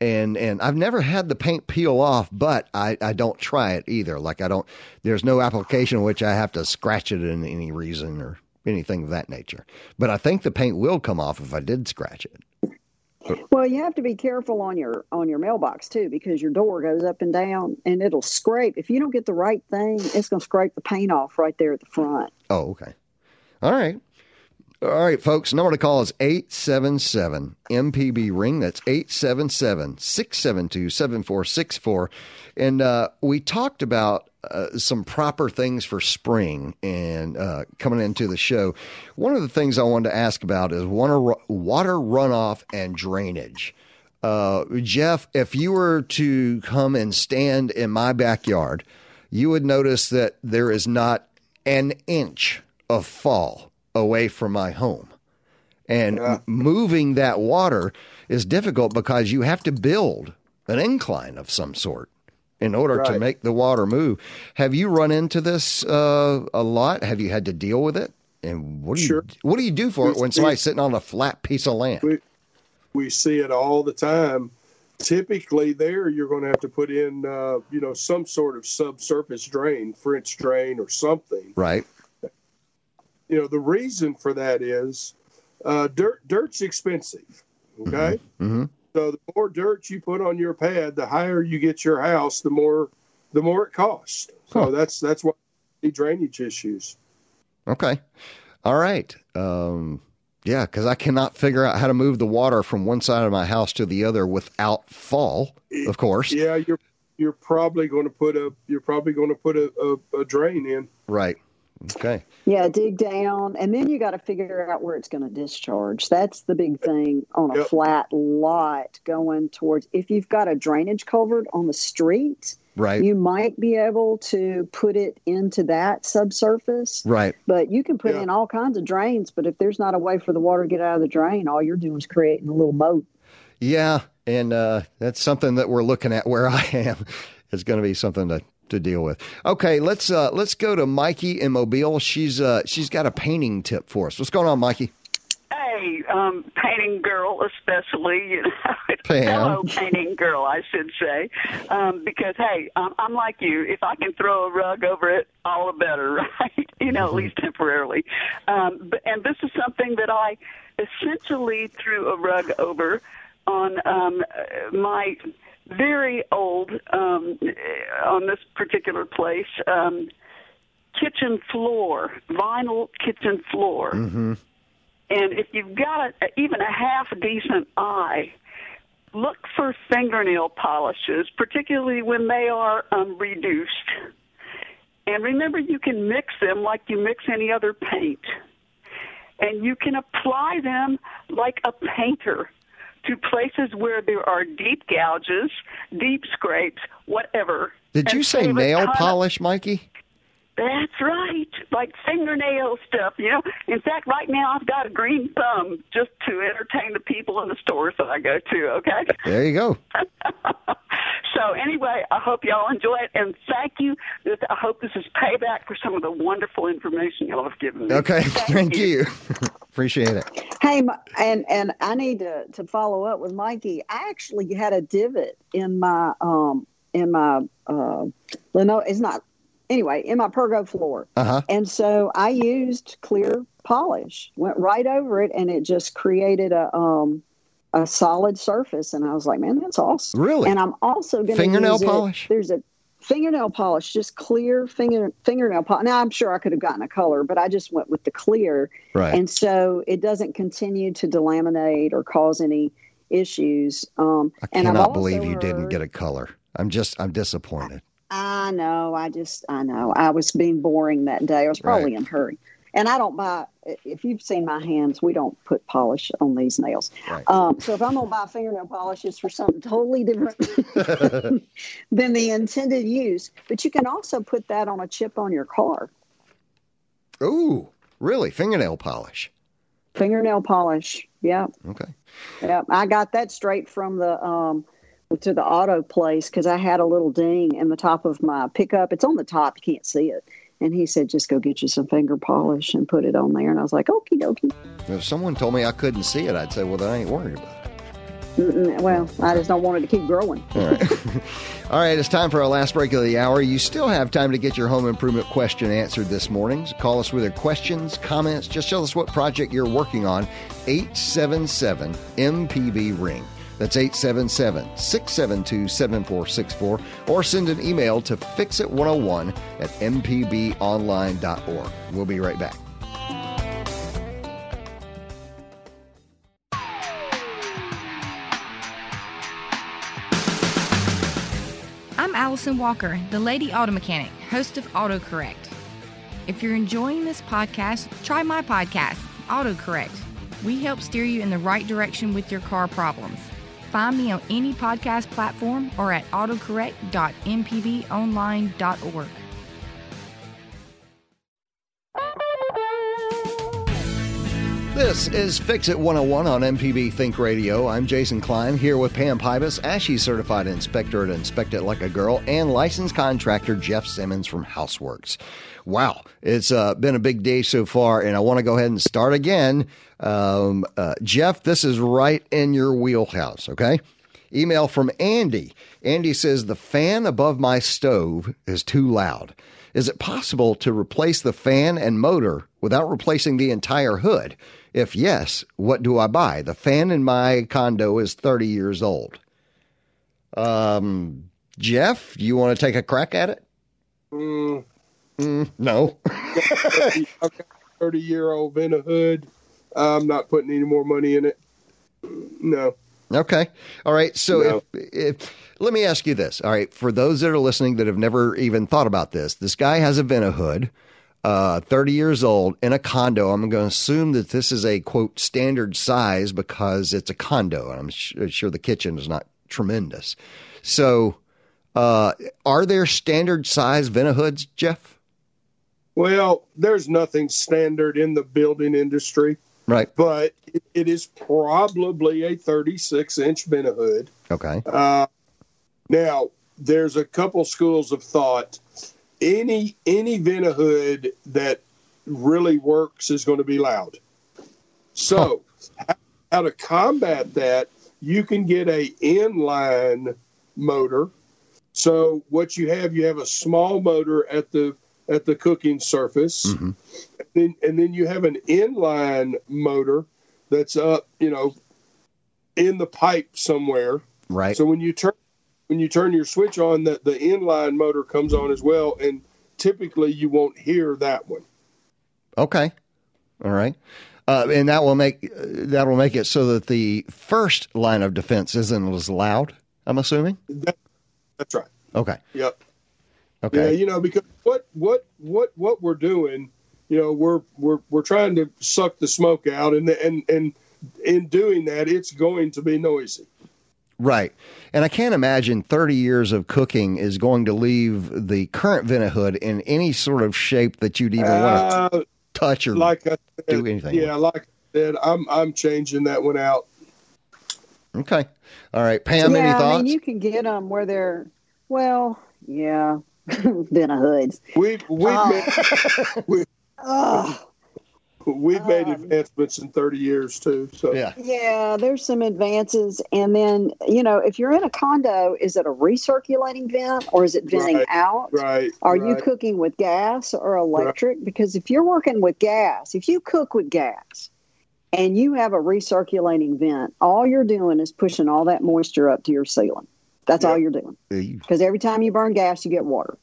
Speaker 1: and and I've never had the paint peel off, but I, I don't try it either. Like I don't. There's no application in which I have to scratch it in any reason or anything of that nature. But I think the paint will come off if I did scratch it.
Speaker 2: Well, you have to be careful on your on your mailbox too, because your door goes up and down, and it'll scrape. If you don't get the right thing, it's going to scrape the paint off right there at the front.
Speaker 1: Oh, okay. All right. All right, folks. Number to call is 877 MPB Ring. That's 877 672 7464. And uh, we talked about uh, some proper things for spring and uh, coming into the show. One of the things I wanted to ask about is water, water runoff and drainage. Uh, Jeff, if you were to come and stand in my backyard, you would notice that there is not an inch of fall away from my home. And
Speaker 3: Yeah.
Speaker 1: moving that water is difficult because you have to build an incline of some sort in order to make the water move. Have you run into this uh, a lot? Have you had to deal with it? And what do you what do you do for it when somebody's sitting on a flat piece of land?
Speaker 3: We, we see it all the time. Typically, there you're going to have to put in, uh, you know, some sort of subsurface drain, French drain, or something.
Speaker 1: Right.
Speaker 3: You know, the reason for that is uh, dirt. Dirt's expensive. Okay,
Speaker 1: Mm-hmm.
Speaker 3: so the more dirt you put on your pad, the higher you get your house, the more the more it costs. So
Speaker 1: Huh.
Speaker 3: that's that's why the drainage issues.
Speaker 1: Okay. All right. Um, yeah, because I cannot figure out how to move the water from one side of my house to the other without fall. Of course.
Speaker 3: Yeah, you're you're probably going to put a you're probably going to put a, a, a drain in.
Speaker 1: Right. Okay.
Speaker 2: Yeah, dig down, and then you got to figure out where it's going to discharge. That's the big thing on a
Speaker 3: Yep.
Speaker 2: flat lot going towards. If you've got a drainage culvert on the street,
Speaker 1: Right.
Speaker 2: you might be able to put it into that subsurface.
Speaker 1: right.
Speaker 2: But you can put in all kinds of drains. But if there's not a way for the water to get out of the drain, all you're doing is creating a little moat.
Speaker 1: Yeah, and uh, that's something that we're looking at where I am. It's going to be something to, to deal with. Okay, let's uh, let's go to Mikey in Mobile. She's uh, she's got a painting tip for us. What's going on, Mikey?
Speaker 8: Hey, um, painting girl, especially, you know, fellow painting girl, I should say, um, because hey, um, I'm like you. If I can throw a rug over it, all the better, right? you know, at least temporarily. Um, but, and this is something that I essentially threw a rug over on um, my very old um, on this particular place um, kitchen floor, vinyl kitchen floor.
Speaker 1: Mm-hmm.
Speaker 8: And if you've got a, even a half decent eye, look for fingernail polishes, particularly when they are um, reduced. And remember, you can mix them like you mix any other paint. And you can apply them like a painter to places where there are deep gouges, deep scrapes, whatever.
Speaker 1: Did you say nail polish, Mikey?
Speaker 8: That's right, like fingernail stuff. You know, in fact, right now I've got a green thumb just to entertain the people in the stores that I go to. Okay.
Speaker 1: There you go.
Speaker 8: so anyway, I hope y'all enjoy it, and thank you. I hope this is payback for some of the wonderful information y'all have given me.
Speaker 1: Okay, thank you. Appreciate it.
Speaker 2: Hey, and and I need to to follow up with Mikey. I actually had a divot in my um in my uh lino. It's not anyway in my pergo floor,
Speaker 1: Uh huh.
Speaker 2: and so I used clear polish. Went right over it, and it just created a um a solid surface. And I was like, man, that's awesome.
Speaker 1: Really?
Speaker 2: And I'm also going to
Speaker 1: Fingernail
Speaker 2: use it- There's a fingernail polish, just clear finger fingernail polish. Now I'm sure I could have gotten a color, but I just went with the clear.
Speaker 1: Right.
Speaker 2: And so it doesn't continue to delaminate or cause any issues. Um,
Speaker 1: I cannot believe you didn't get a color. I'm just I'm disappointed.
Speaker 2: I know. I just, I know. I was being boring that day. I was probably
Speaker 1: Right.
Speaker 2: in a hurry. And I don't buy, if you've seen my hands, we don't put polish on these nails.
Speaker 1: Right.
Speaker 2: Um, so if I'm going to buy fingernail polish, it's for something totally different than the intended use. But you can also put that on a chip on your car.
Speaker 1: Ooh, really? Fingernail polish.
Speaker 2: Fingernail polish. Yeah.
Speaker 1: Okay.
Speaker 2: Yeah. I got that straight from the, um, to the auto place because I had a little ding in the top of my pickup. It's on the top; you can't see it. And he said, "Just go get you some finger polish and put it on there." And I was like, "Okie dokie."
Speaker 1: If someone told me I couldn't see it, I'd say, "Well, then I ain't worried about it."
Speaker 2: Mm-mm, well, I just don't want it to keep growing.
Speaker 1: All right. All right, it's time for our last break of the hour. You still have time to get your home improvement question answered this morning. Call us with your questions, comments. Just tell us what project you're working on. 877 MPB Ring. That's 877 672 7464. Or send an email to fixit101 at mpbonline.org. We'll be right back.
Speaker 9: I'm Allison Walker, the Lady Auto Mechanic, host of AutoCorrect. If you're enjoying this podcast, try my podcast, AutoCorrect. We help steer you in the right direction with your car problems. Find me on any podcast platform or at autocorrect.mpbonline.org.
Speaker 1: This is Fix It 101 on MPB Think Radio. I'm Jason Klein here with Pam Pybus, ASHI certified inspector at Inspect It Like a Girl, and licensed contractor Jeff Simmons from Houseworks. Wow, it's uh, been a big day so far, and I want to go ahead and start again. Um, uh, Jeff, this is right in your wheelhouse, okay? Email from Andy. Andy says, The fan above my stove is too loud. Is it possible to replace the fan and motor without replacing the entire hood? If yes, what do I buy? The fan in my condo is 30 years old. Um, Jeff, do you want to take a crack at it?
Speaker 3: Mm,
Speaker 1: Mm, no.
Speaker 3: I've got a 30 year old Vent-A-Hood. I'm not putting any more money in it. No.
Speaker 1: Okay. All right. So
Speaker 3: No.
Speaker 1: if, if let me ask you this. All right, for those that are listening that have never even thought about this, this guy has a Vent-A-Hood, uh, 30 years old in a condo. I'm going to assume that this is a quote standard size because it's a condo. and I'm sh- sure the kitchen is not tremendous. So, uh, are there standard size Vent-A-Hoods, Jeff?
Speaker 3: Well, there's nothing standard in the building industry,
Speaker 1: Right.
Speaker 3: but it, it is probably a 36 inch Vent-A-Hood.
Speaker 1: Okay.
Speaker 3: Uh, now, there's a couple schools of thought. Any any Vent-A-Hood that really works is going to be loud. So, how, how to combat that? You can get a inline motor. So, what you have, you have a small motor at the at the cooking surface,
Speaker 1: Mm-hmm.
Speaker 3: and then and then you have an inline motor that's up, you know, in the pipe somewhere.
Speaker 1: Right.
Speaker 3: So when you turn when you turn your switch on, that the inline motor comes on as well, and typically you won't hear that one.
Speaker 1: Okay. All right. Uh, and that will make that will make it so that the first line of defense isn't as loud. I'm assuming.
Speaker 3: That, that's right.
Speaker 1: Okay.
Speaker 3: Yep.
Speaker 1: Okay.
Speaker 3: Yeah, you know, because what what what what we're doing, you know, we're we're we're trying to suck the smoke out, and and and in doing that, it's going to be noisy.
Speaker 1: Right. And I can't imagine 30 years of cooking is going to leave the current Vent-A-Hood in any sort of shape that you'd even want
Speaker 3: Uh,
Speaker 1: to touch or
Speaker 3: like I said,
Speaker 1: do anything.
Speaker 3: Yeah, like I said, I'm I'm changing that one out.
Speaker 1: Okay. All right. Pam,
Speaker 2: yeah,
Speaker 1: any
Speaker 2: I
Speaker 1: thoughts?
Speaker 2: mean, you can get them where they're, well, yeah, Vent-A-Hoods.
Speaker 3: We've we've
Speaker 2: Oh.
Speaker 3: made, we,
Speaker 2: Oh,
Speaker 3: we've made um, advancements in 30 years too. So
Speaker 1: yeah.
Speaker 2: yeah, there's some advances. And then, you know, if you're in a condo, is it a recirculating vent or is it venting
Speaker 3: Right,
Speaker 2: out?
Speaker 3: right.
Speaker 2: Are you cooking with gas or electric? Because if you're working with gas, if you cook with gas and you have a recirculating vent, all you're doing is pushing all that moisture up to your ceiling. That's all you're doing. Because every time you burn gas, you get water.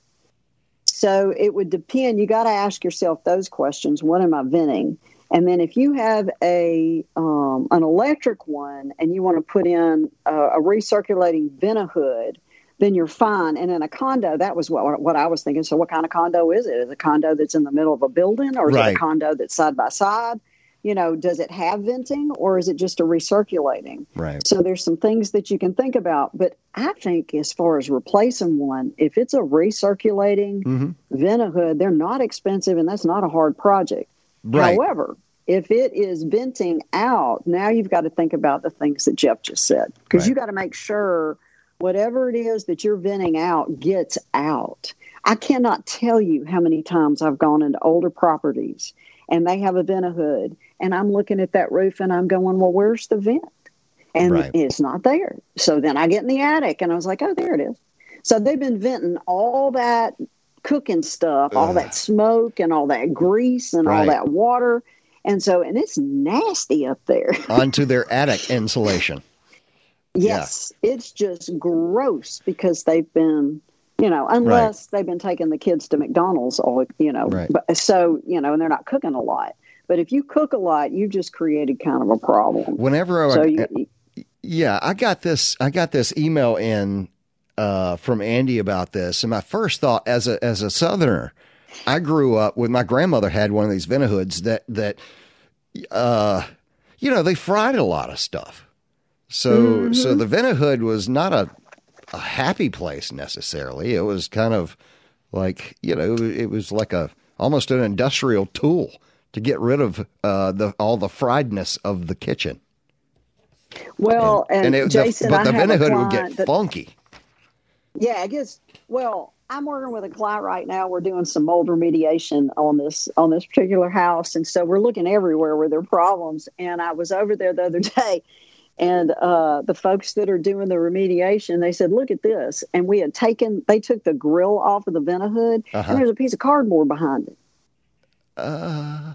Speaker 2: So it would depend. You got to ask yourself those questions. What am I venting? And then if you have a um, an electric one and you want to put in a, a recirculating vent hood, then you're fine. And in a condo, that was what what I was thinking. So what kind of condo is it? Is it a condo that's in the middle of a building, or is it a condo that's side by side? You know, does it have venting, or is it just a recirculating?
Speaker 1: Right.
Speaker 2: So there's some things that you can think about. But I think as far as replacing one, if it's a recirculating
Speaker 1: Mm-hmm.
Speaker 2: Vent-A-Hood, they're not expensive and that's not a hard project.
Speaker 1: Right.
Speaker 2: However, if it is venting out, now you've got to think about the things that Jeff just said because
Speaker 1: Right.
Speaker 2: you got to make sure whatever it is that you're venting out gets out. I cannot tell you how many times I've gone into older properties and they have a vent hood and I'm looking at that roof and I'm going, well, where's the vent? And
Speaker 1: Right.
Speaker 2: it's not there. So then I get in the attic and I was like, oh, there it is. So they've been venting all that cooking stuff, all that smoke and all that grease and all that water. And so, and it's nasty up there.
Speaker 1: Onto their attic insulation.
Speaker 2: Yes, it's just gross because they've been, you know, unless they've been taking the kids to McDonald's all, you know,
Speaker 1: Right.
Speaker 2: but so, you know, and they're not cooking a lot. But if you cook a lot, you just created kind of a problem.
Speaker 1: Whenever I,
Speaker 2: So you,
Speaker 1: yeah, I got this. I got this email in uh, from Andy about this, and my first thought as a as a Southerner, I grew up with my grandmother had one of these Vent-A-Hoods that that, uh, you know, they fried a lot of stuff. So so the Vent-A-Hood was not a a happy place necessarily. It was kind of like you know it was like a almost an industrial tool to get rid of uh, the all the friedness of the kitchen.
Speaker 2: well, and,
Speaker 1: it- the-
Speaker 2: Jason,
Speaker 1: but
Speaker 2: I
Speaker 1: the
Speaker 2: a
Speaker 1: would get
Speaker 2: that-
Speaker 1: funky.
Speaker 2: Yeah, I guess. Well, I'm working with a client right now. We're doing some mold remediation on this on this particular house, and so we're looking everywhere where there are problems. And I was over there the other day, and uh, the folks that are doing the remediation, they said, "Look at this." And we had taken, they took the grill off of the Vent-A-Hood,
Speaker 1: Uh-huh.
Speaker 2: and there's a piece of cardboard behind it.
Speaker 1: Uh,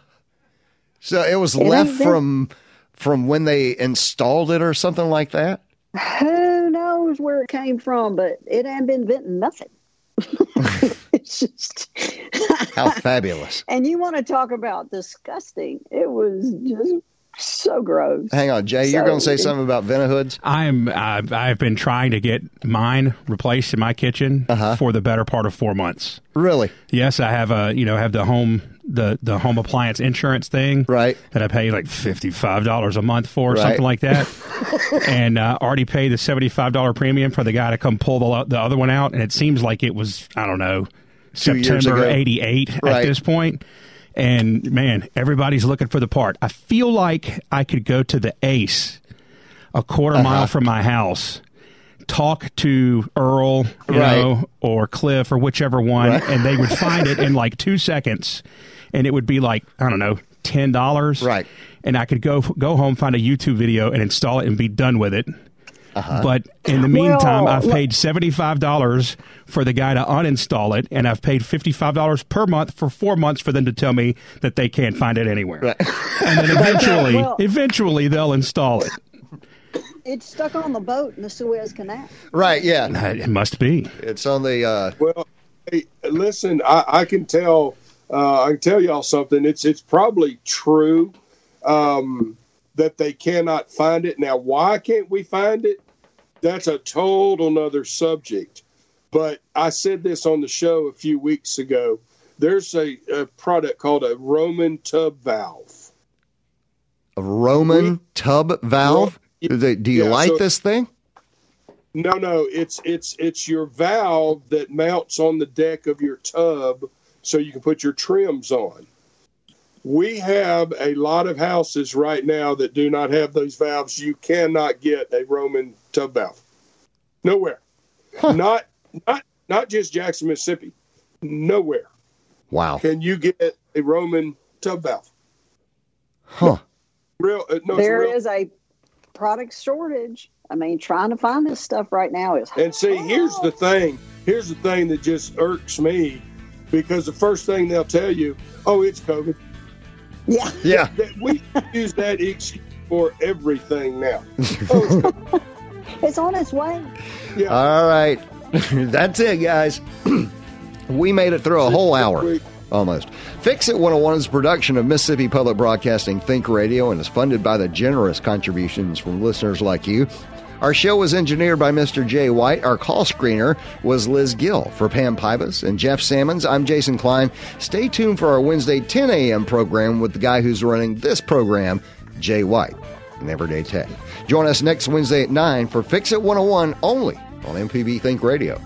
Speaker 1: so it was
Speaker 2: It
Speaker 1: left
Speaker 2: been-
Speaker 1: from from when they installed it or something like that.
Speaker 2: Who knows where it came from? But it ain't been venting nothing. it's just.
Speaker 1: How fabulous!
Speaker 2: And you want to talk about disgusting? It was just so gross.
Speaker 1: Hang on, Jay, you're going to say something about Vent-A-Hoods?
Speaker 10: I'm I've, I've been trying to get mine replaced in my kitchen uh-huh. for the better part of four months.
Speaker 1: Really?
Speaker 10: Yes, I have a you know have the home the the home appliance insurance thing
Speaker 1: right
Speaker 10: that I pay like fifty five dollars a month for or
Speaker 1: Right.
Speaker 10: something like that, and uh, already paid the seventy five dollar premium for the guy to come pull the the other one out, and it seems like it was I don't know
Speaker 1: Two
Speaker 10: September eighty eight
Speaker 1: Right.
Speaker 10: at this point. And man, everybody's looking for the part. I feel like I could go to the Ace, a quarter
Speaker 1: Uh-huh.
Speaker 10: mile from my house, talk to Earl, you
Speaker 1: Right.
Speaker 10: know, or Cliff, or whichever one,
Speaker 1: Right.
Speaker 10: and they would find it in like two seconds, and it would be like I don't know, ten dollars,
Speaker 1: right?
Speaker 10: And I could go go home, find a YouTube video, and install it, and be done with it.
Speaker 1: Uh-huh.
Speaker 10: But in the meantime,
Speaker 2: Well,
Speaker 10: I've
Speaker 2: look-
Speaker 10: paid seventy five dollars for the guy to uninstall it, and I've paid fifty five dollars per month for four months for them to tell me that they can't find it anywhere. And then eventually,
Speaker 2: Well-
Speaker 10: eventually they'll install it.
Speaker 2: It's stuck on the boat in the Suez Canal.
Speaker 1: Right? Yeah,
Speaker 10: it must be.
Speaker 1: It's on the. Uh,
Speaker 3: Well, hey, listen, I, I can tell. Uh, I can tell y'all something. It's it's probably true um, that they cannot find it. Now, why can't we find it? That's a total nother subject. But I said this on the show a few weeks ago. There's a, a product called a Roman tub valve.
Speaker 1: a Roman tub valve. Do they- do you
Speaker 3: yeah,
Speaker 1: like
Speaker 3: so-
Speaker 1: this thing?
Speaker 3: No, no, it's it's it's your valve that mounts on the deck of your tub so you can put your trims on. We have a lot of houses right now that do not have those valves. You cannot get a Roman tub valve. Nowhere. Not not not just Jackson, Mississippi. Nowhere
Speaker 1: Wow.
Speaker 3: can you get a Roman tub valve.
Speaker 1: Huh.
Speaker 3: Real uh, no, it's
Speaker 2: There
Speaker 3: real.
Speaker 2: is a product shortage. I mean, trying to find this stuff right now is
Speaker 3: And see, here's the thing. Here's the thing that just irks me because the first thing they'll tell you, oh, it's COVID.
Speaker 2: Yeah.
Speaker 1: Yeah.
Speaker 3: That- We use that excuse for everything now.
Speaker 2: Oh, it's on its way. Yeah.
Speaker 1: All right. That's it, guys. we made it through a whole hour. Almost. Fix It 101 is a production of Mississippi Public Broadcasting Think Radio and is funded by the generous contributions from listeners like you. Our show was engineered by Mr. Jay White. Our call screener was Liz Gill. For Pam Pybus and Jeff Sammons, I'm Jason Klein. Stay tuned for our Wednesday 10 a.m. program with the guy who's running this program, Jay White, in Everyday Tech. Join us next Wednesday at 9 for Fix It 101 only on MPB Think Radio.